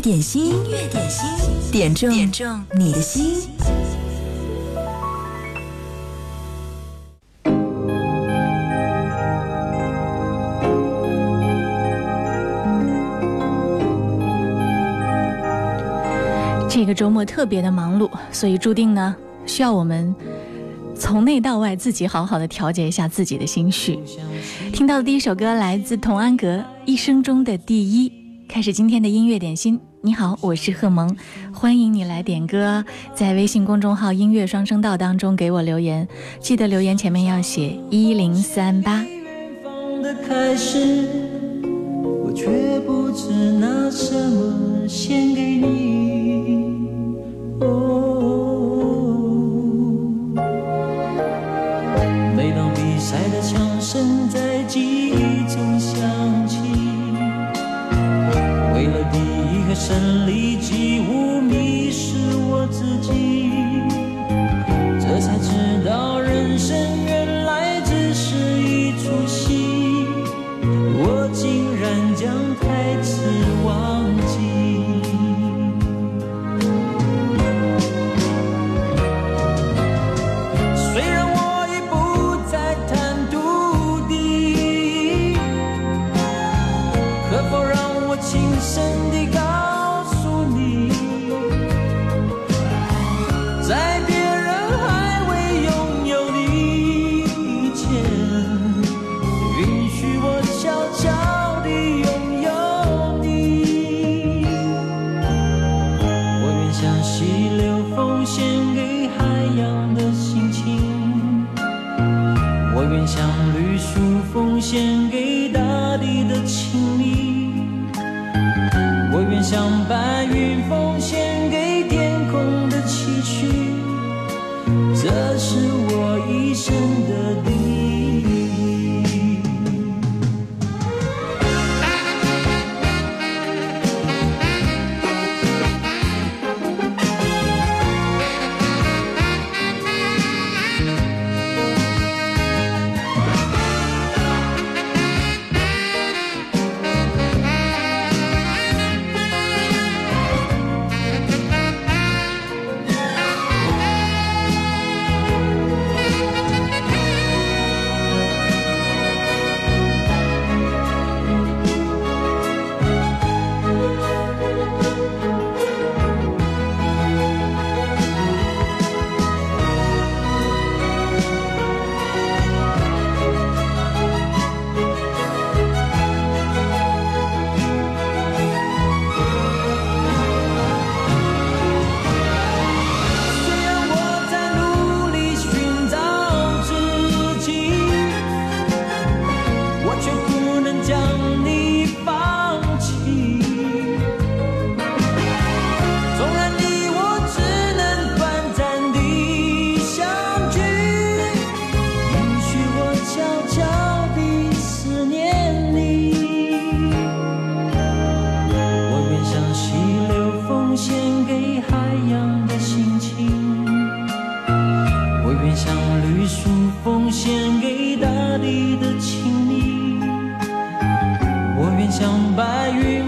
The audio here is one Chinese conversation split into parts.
点心，音乐点心，点中点中你的心。这个周末特别的忙碌，所以注定呢，需要我们从内到外自己好好的调节一下自己的心绪。听到的第一首歌来自童安格《一生中的第一》。开始今天的音乐点心。你好，我是贺萌，欢迎你来点歌，在微信公众号“音乐双声道”当中给我留言，记得留言前面要写一零三八。什么献给你。每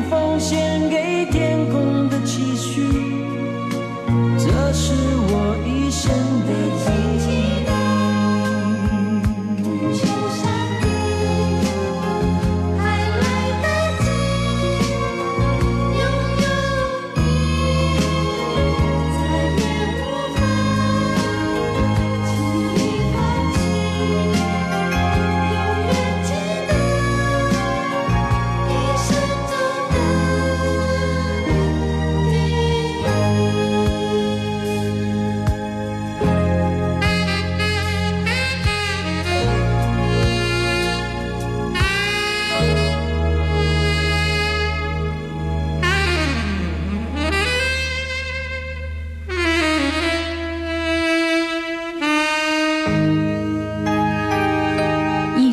奉献给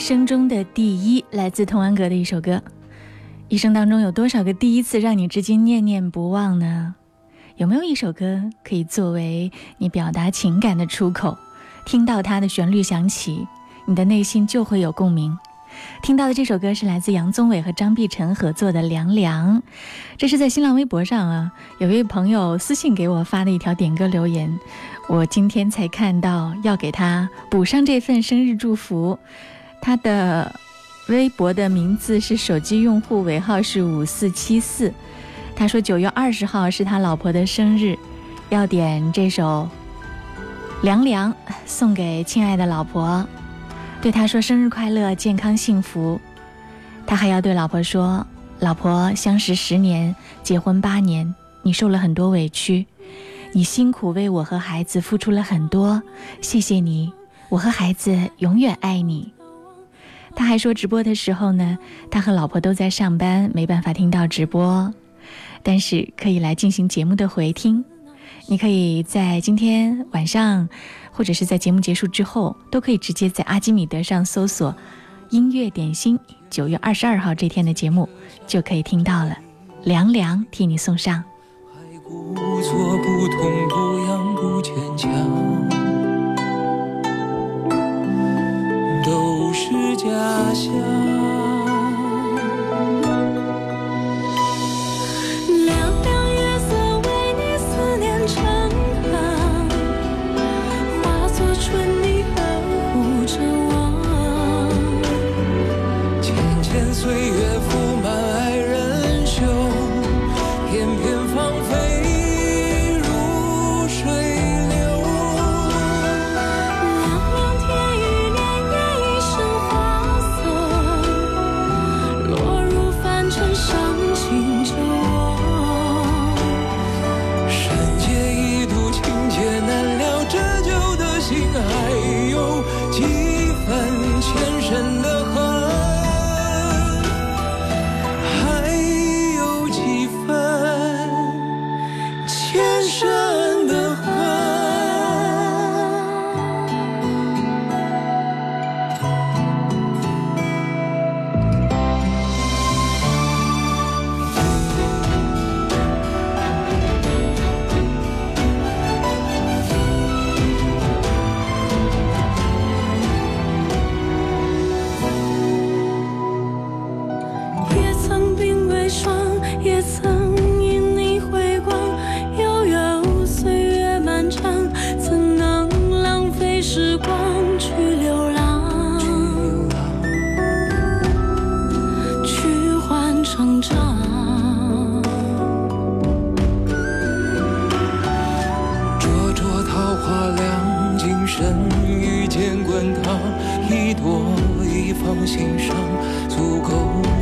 生中的第一，来自童安格的一首歌。一生当中有多少个第一次让你至今念念不忘呢？有没有一首歌可以作为你表达情感的出口？听到它的旋律响起，你的内心就会有共鸣。听到的这首歌是来自杨宗纬和张碧晨合作的《凉凉》，这是在新浪微博上啊，有位朋友私信给我发的一条点歌留言，我今天才看到，要给他补上这份生日祝福。他的微博的名字是手机用户尾号是五四七四，他说九月二十号是他老婆的生日，要点这首《凉凉》送给亲爱的老婆。对他说生日快乐，健康幸福。他还要对老婆说：“老婆，相识十年，结婚八年，你受了很多委屈，你辛苦为我和孩子付出了很多，谢谢你，我和孩子永远爱你。”他还说直播的时候呢，他和老婆都在上班，没办法听到直播，但是可以来进行节目的回听。你可以在今天晚上。或者是在节目结束之后，都可以直接在阿基米德上搜索“音乐点心”，九月二十二号这天的节目就可以听到了。凉凉替你送上。还故作不痛不痒不坚强，不是家乡。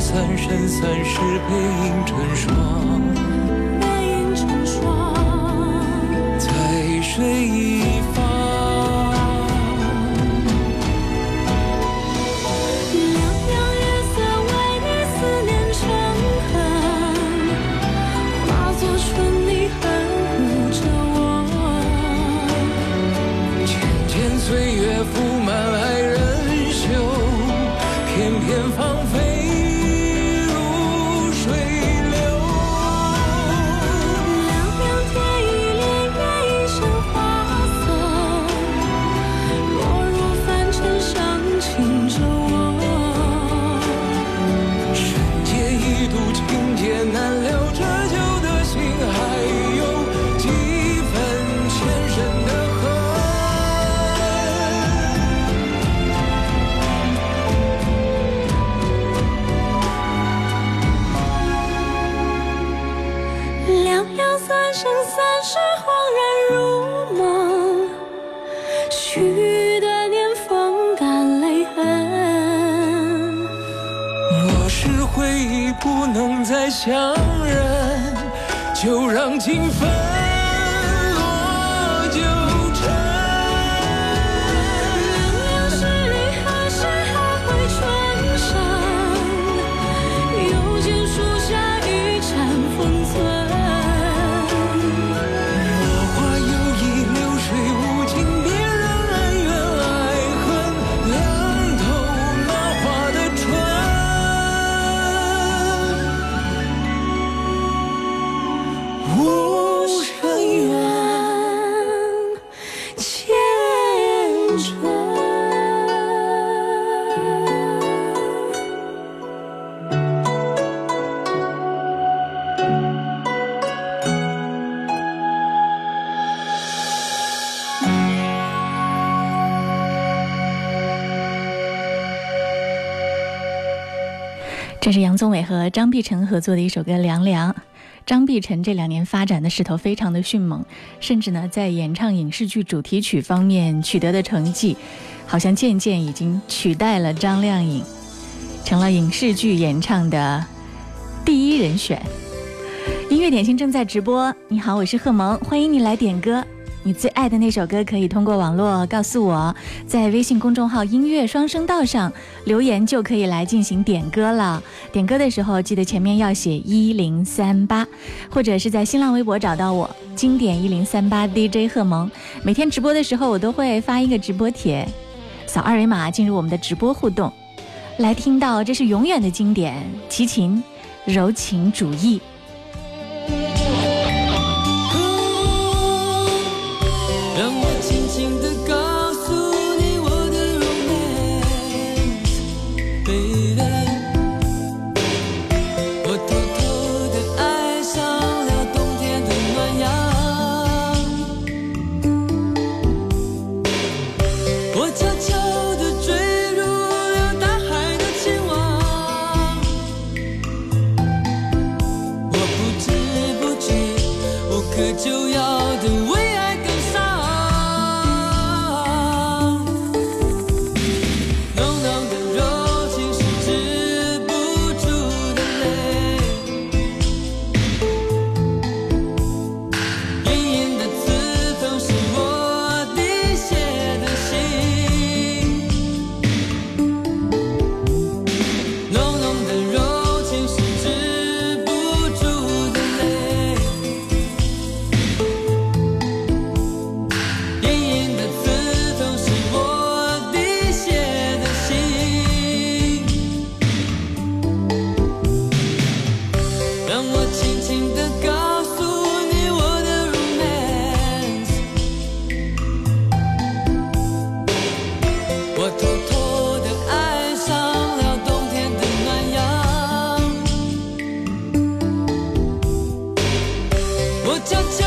三生三世背影成双。背影成双。在水再相认，就让情分是杨宗纬和张碧晨合作的一首歌《凉凉》。张碧晨这两年发展的势头非常的迅猛，甚至呢在演唱影视剧主题曲方面取得的成绩，好像渐渐已经取代了张靓颖，成了影视剧演唱的第一人选。音乐点心正在直播，你好，我是贺萌，欢迎你来点歌。你最爱的那首歌可以通过网络告诉我，在微信公众号“音乐双声道”上留言就可以来进行点歌了。点歌的时候记得前面要写一零三八，或者是在新浪微博找到我“经典一零三八 DJ 贺萌”。每天直播的时候我都会发一个直播帖，扫二维码进入我们的直播互动，来听到这是永远的经典齐秦柔情主义。就。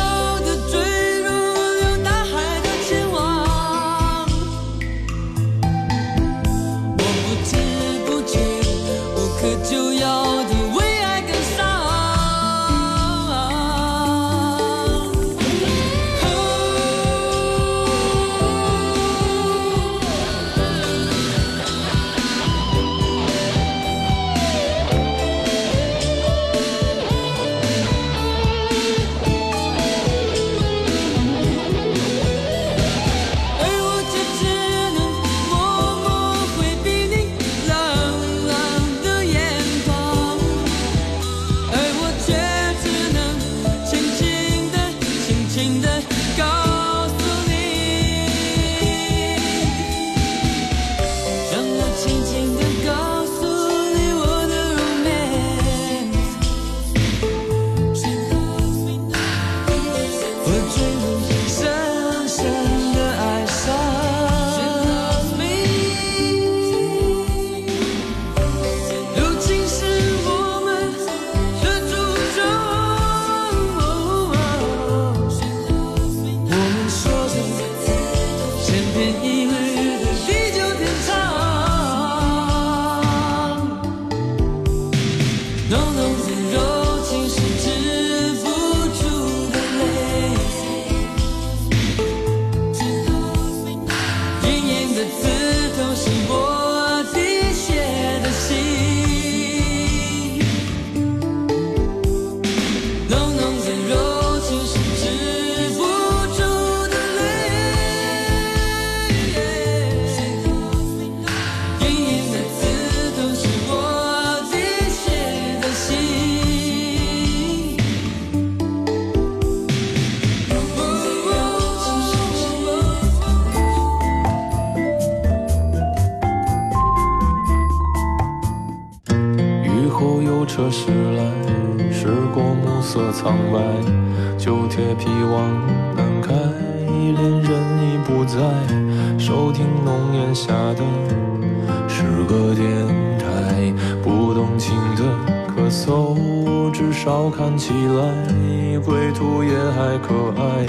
起来归途也还可爱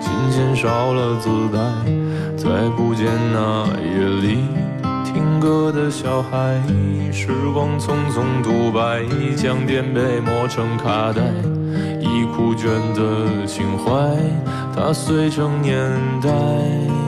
琴弦少了姿态再不见那夜里听歌的小孩时光匆匆独白将颠沛磨成卡带已枯卷的情怀它碎成年代。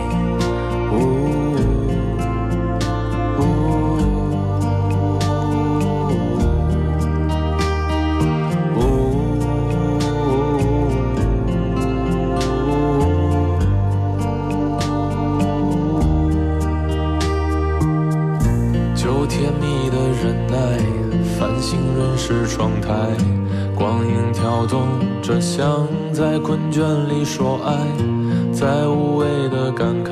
说爱，再无谓的感慨，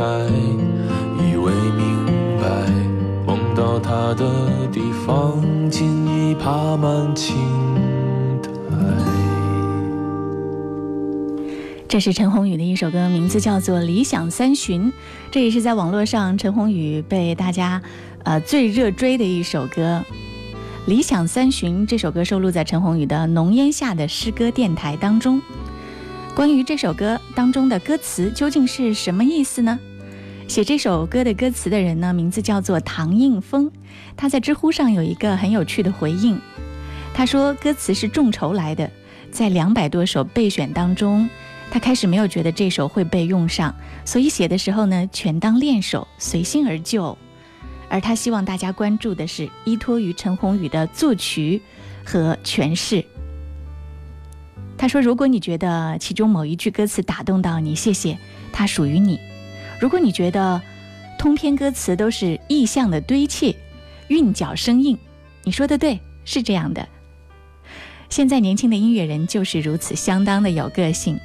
以为明白，梦到他的地方，尽已爬满青苔。这是陈鸿宇的一首歌，名字叫做《理想三旬》，这也是在网络上陈鸿宇被大家呃最热追的一首歌。《理想三旬》这首歌收录在陈鸿宇的《浓烟下的诗歌电台》当中。关于这首歌当中的歌词究竟是什么意思呢？写这首歌的歌词的人呢，名字叫做唐应峰，他在知乎上有一个很有趣的回应，他说歌词是众筹来的，在两百多首备选当中。他开始没有觉得这首会被用上，所以写的时候呢，全当练手，随心而就。而他希望大家关注的是依托于陈鸿宇的作曲和诠释。他说：“如果你觉得其中某一句歌词打动到你，谢谢，它属于你；如果你觉得通篇歌词都是意象的堆砌，韵脚生硬，你说的对，是这样的。现在年轻的音乐人就是如此，相当的有个性。”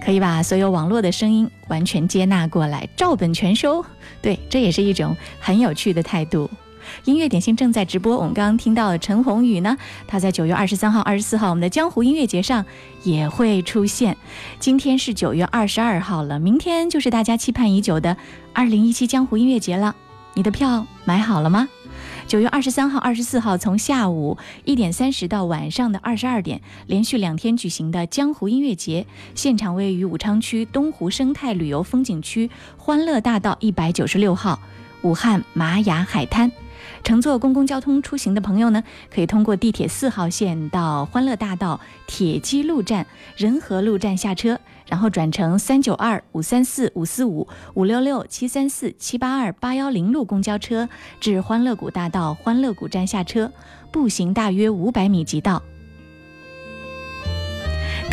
可以把所有网络的声音完全接纳过来，照本全收。对，这也是一种很有趣的态度。音乐点心正在直播，我们刚刚听到陈鸿宇呢，他在九月二十三号、二十四号我们的江湖音乐节上也会出现。今天是九月二十二号了，明天就是大家期盼已久的二零一七江湖音乐节了。你的票买好了吗？九月二十三号、二十四号，从下午一点三十到晚上的二十二点，连续两天举行的江湖音乐节，现场位于武昌区东湖生态旅游风景区欢乐大道一百九十六号武汉玛雅海滩。乘坐公共交通出行的朋友呢，可以通过地铁四号线到欢乐大道铁机路站、仁和路站下车，然后转乘三九二五三四五四五五六六七三四七八二八幺零路公交车至欢乐谷大道欢乐谷站下车，步行大约五百米即到。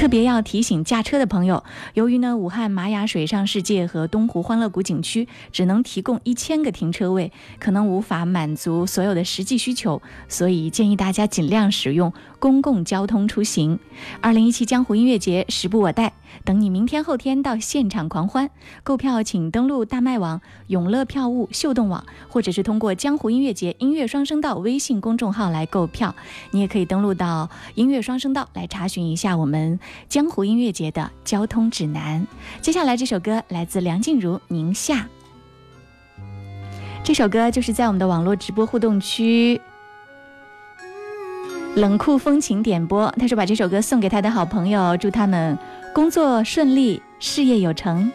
特别要提醒驾车的朋友，由于呢武汉玛雅水上世界和东湖欢乐谷景区只能提供一千个停车位，可能无法满足所有的实际需求，所以建议大家尽量使用公共交通出行。二零一七江湖音乐节时不我待。等你明天后天到现场狂欢，购票请登录大麦网、永乐票务、秀动网，或者是通过江湖音乐节音乐双声道微信公众号来购票。你也可以登录到音乐双声道来查询一下我们江湖音乐节的交通指南。接下来这首歌来自梁静茹《宁夏》，这首歌就是在我们的网络直播互动区。冷酷风情点播，他说把这首歌送给他的好朋友，祝他们工作顺利，事业有成。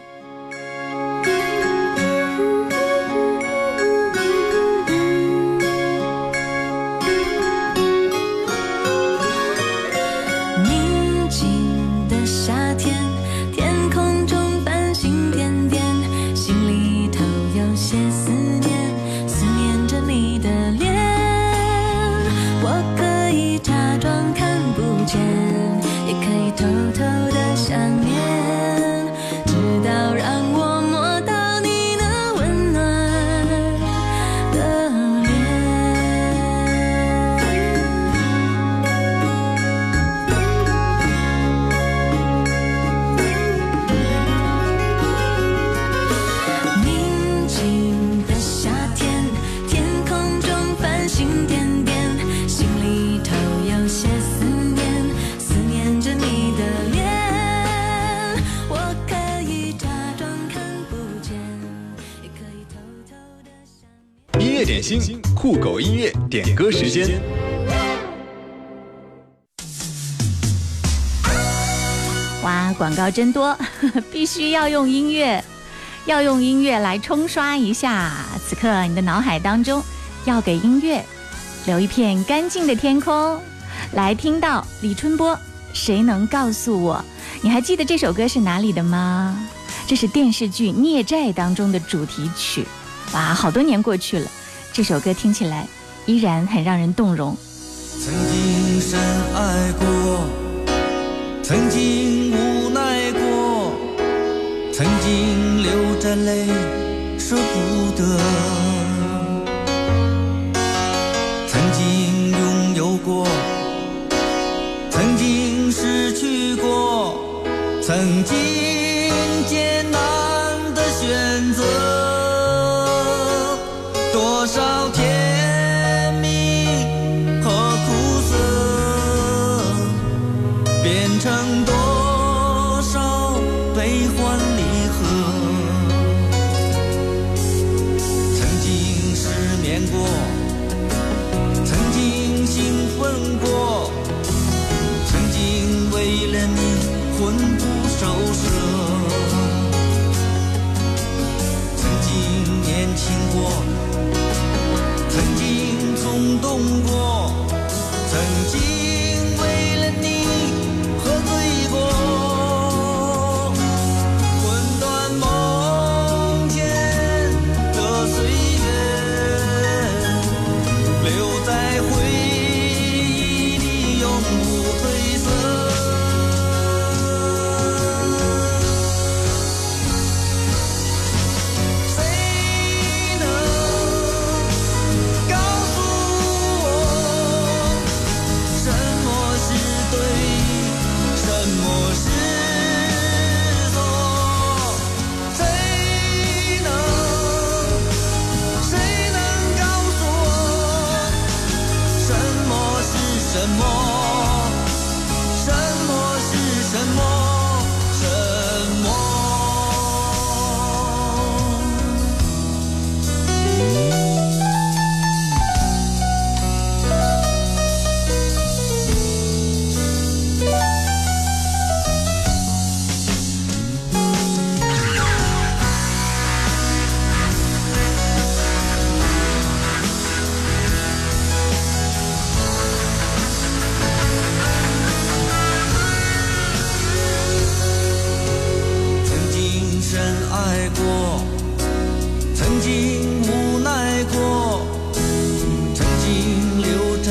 间。哇，广告真多，必须要用音乐，要用音乐来冲刷一下。此刻你的脑海当中要给音乐留一片干净的天空，来听到李春波。谁能告诉我，你还记得这首歌是哪里的吗？这是电视剧《孽债》当中的主题曲。哇，好多年过去了。这首歌听起来依然很让人动容。曾经深爱过，曾经无奈过，曾经流着泪舍不得，曾经拥有过，曾经失去过，曾经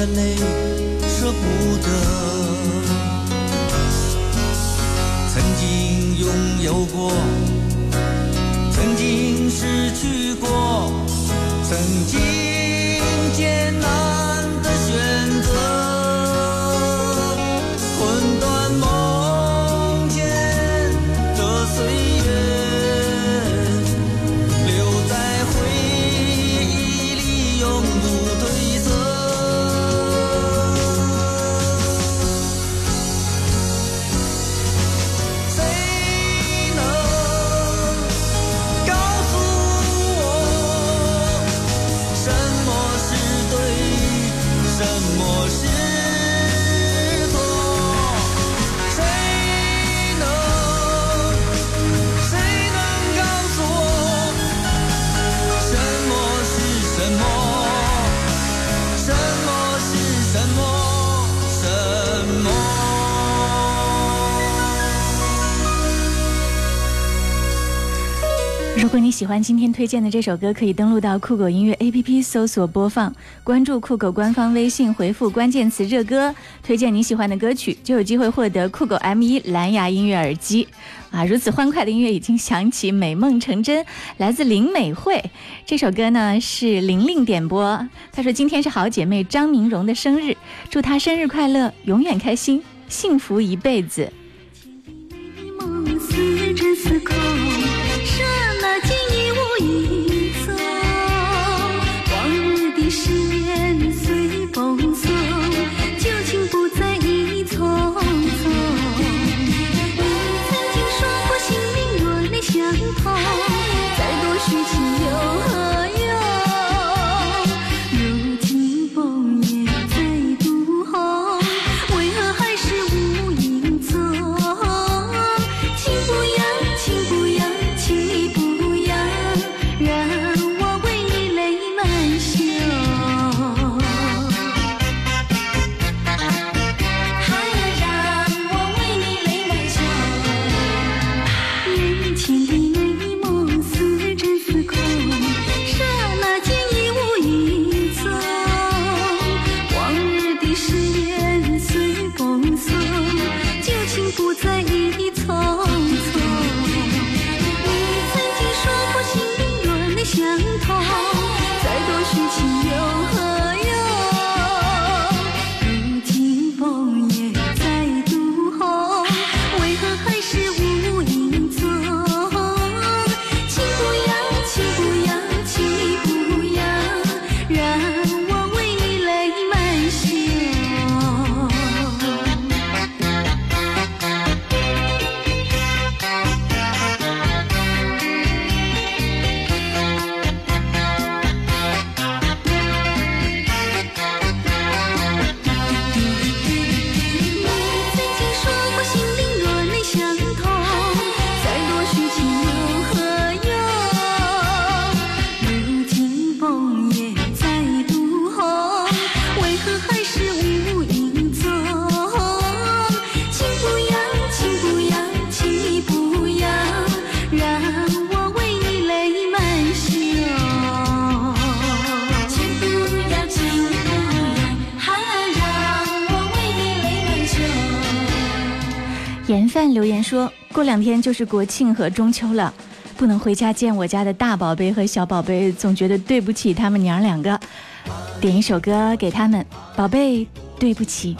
的泪舍不得。曾经拥有过曾经失去过曾经见如果你喜欢今天推荐的这首歌，可以登录到酷狗音乐 APP 搜索播放，关注酷狗官方微信，回复关键词“热歌”，推荐你喜欢的歌曲，就有机会获得酷狗 M1 蓝牙音乐耳机。啊，如此欢快的音乐已经响起，美梦成真，来自林美惠。这首歌呢是玲玲点播，她说今天是好姐妹张明荣的生日，祝她生日快乐，永远开心，幸福一辈子。梦似真似空，盐范留言说：“过两天就是国庆和中秋了，不能回家见我家的大宝贝和小宝贝，总觉得对不起他们娘两个。点一首歌给他们，宝贝，对不起。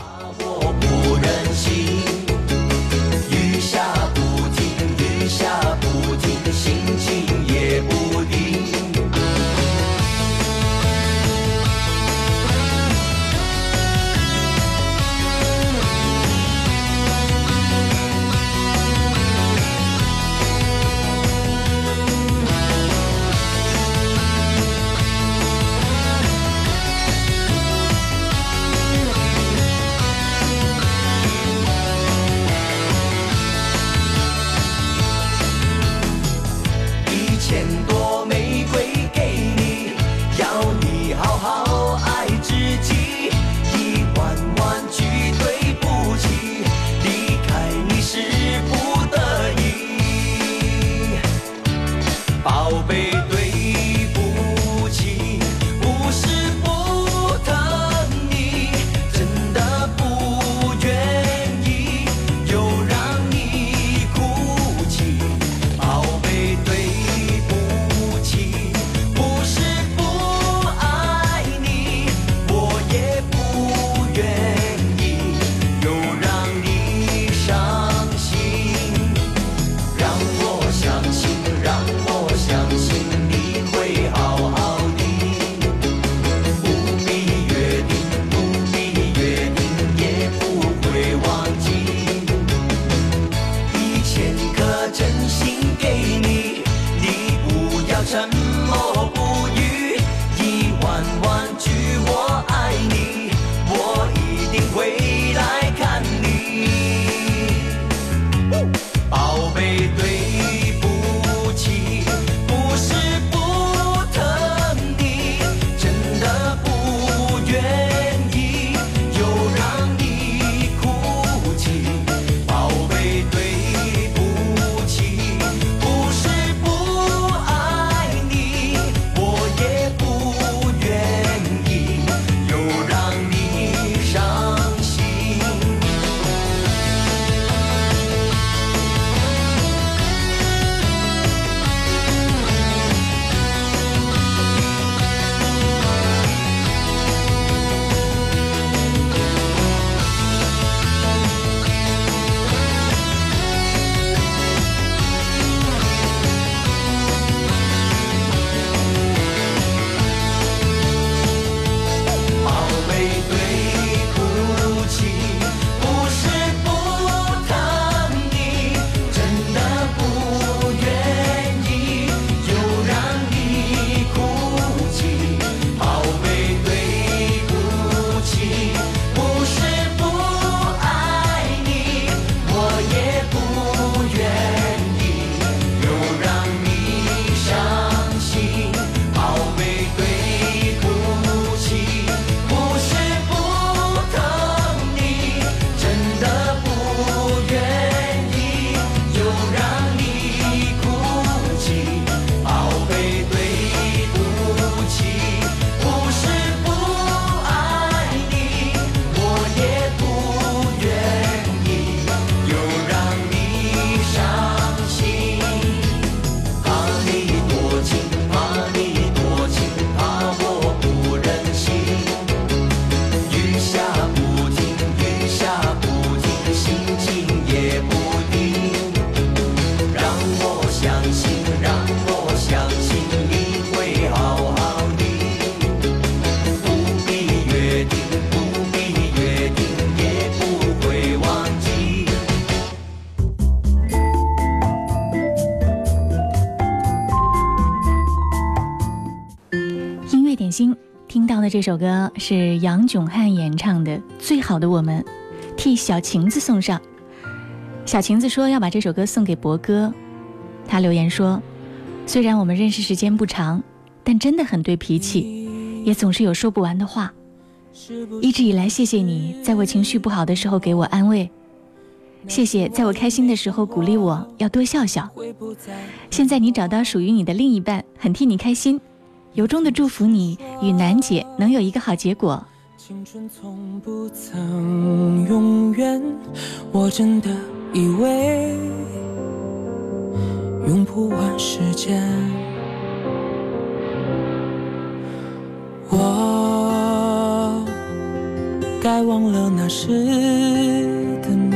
的这首歌是杨炯汉演唱的《最好的我们》，替小晴子送上。小晴子说要把这首歌送给博哥，他留言说：“虽然我们认识时间不长，但真的很对脾气，也总是有说不完的话。一直以来，谢谢你在我情绪不好的时候给我安慰。”谢谢，在我开心的时候鼓励我，要多笑笑。现在你找到属于你的另一半，很替你开心，由衷的祝福你与楠姐能有一个好结果。青春从不曾永远，我真的以为用不完时间。我该忘了那时。的你，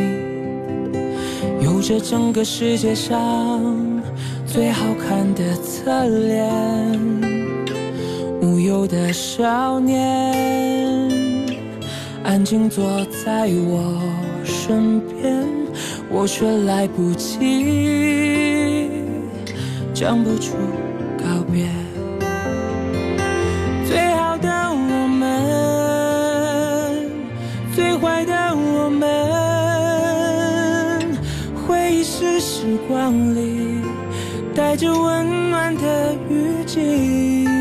有着整个世界上最好看的侧脸，候的少年安静坐在我身边，我却来不及讲不出告别。最好的我们，最坏的我们，回忆是时光里带着温暖的雨季。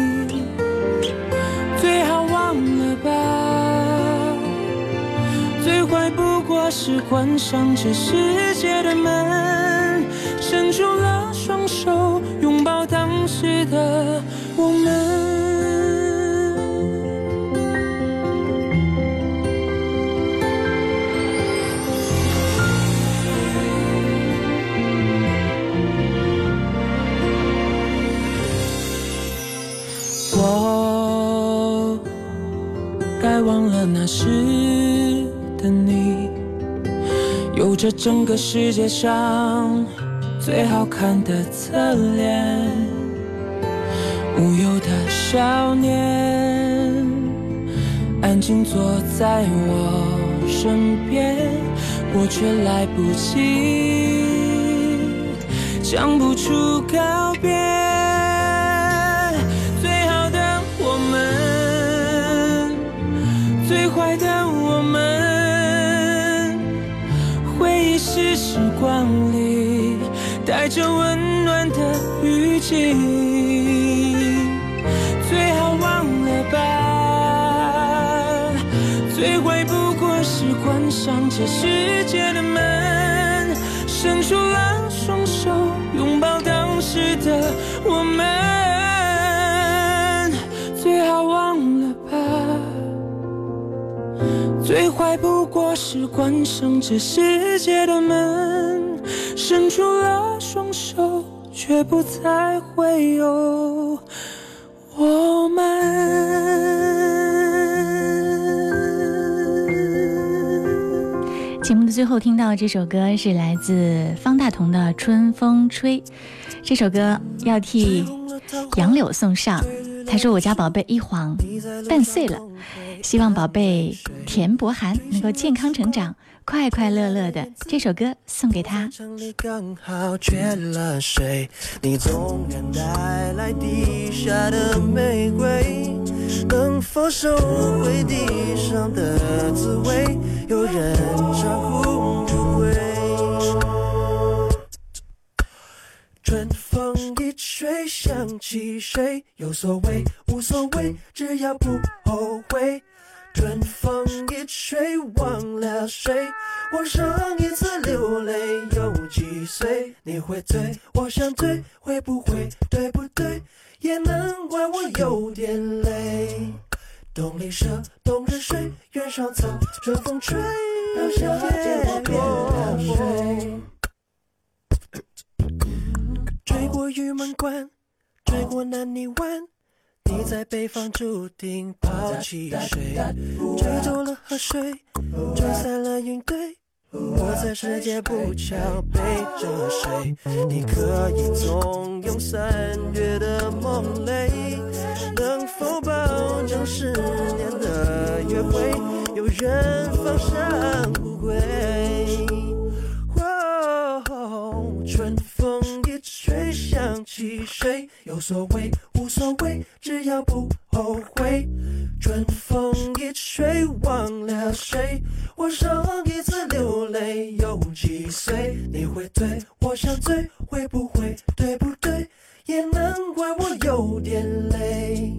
是关上这世界的门，伸出了双手，拥抱当时的我们。我该忘了那时有着整个世界上最好看的侧脸，无忧的少年，安静坐在我身边，我却来不及讲不出告别。时光里带着温暖的雨季，最好忘了吧。最坏不过是关上这世界的门，伸出了双手，拥抱当时的最坏不过是关上这世界的门。伸出了双手，却不再会有我们。节目的最后听到这首歌是来自方大同的《春风吹》，这首歌要替杨柳送上。他说：“我家宝贝一晃半岁了，希望宝贝田博涵能够健康成长。”快快乐乐的这首歌送给他城里刚好缺了水你纵然带来地下的玫瑰能否收回地上的滋味有人照顾不回春风一吹想起谁有所谓无所谓只要不后悔春风一吹，忘了谁？我上一次流泪有几岁？你会醉，我想醉，会不会对不对？也难怪我有点累。冬里蛇，冬日水，原上草，春风吹，让夏天变了水。追过玉门关，追过南泥湾。你在北方注定抛弃谁？吹走了河水，吹散了云堆。我在世界不桥背着谁？你可以纵容三月的梦泪，能否保证十年的约会有人放生不归？春风一，想起。谁有所谓，无所谓，只要不后悔。春风一吹，忘了谁？我上一次流泪有几岁？你会对我想醉，会不会？对不对？也难怪我有点累。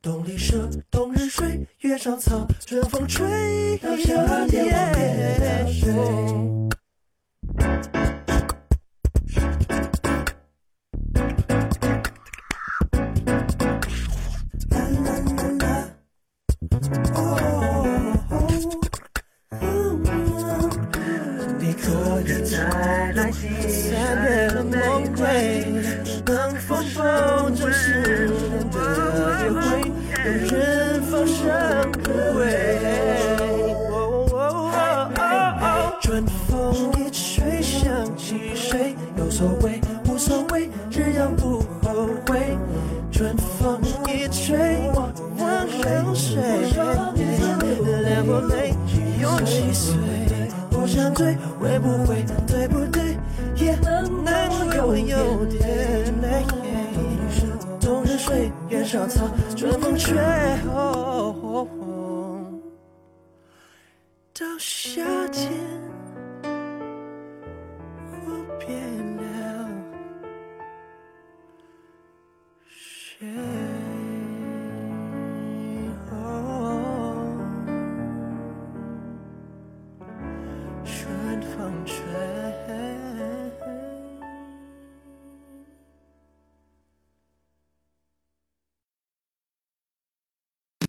冬里舍，冬日睡，月上草，春风吹，到夏天忘谁？春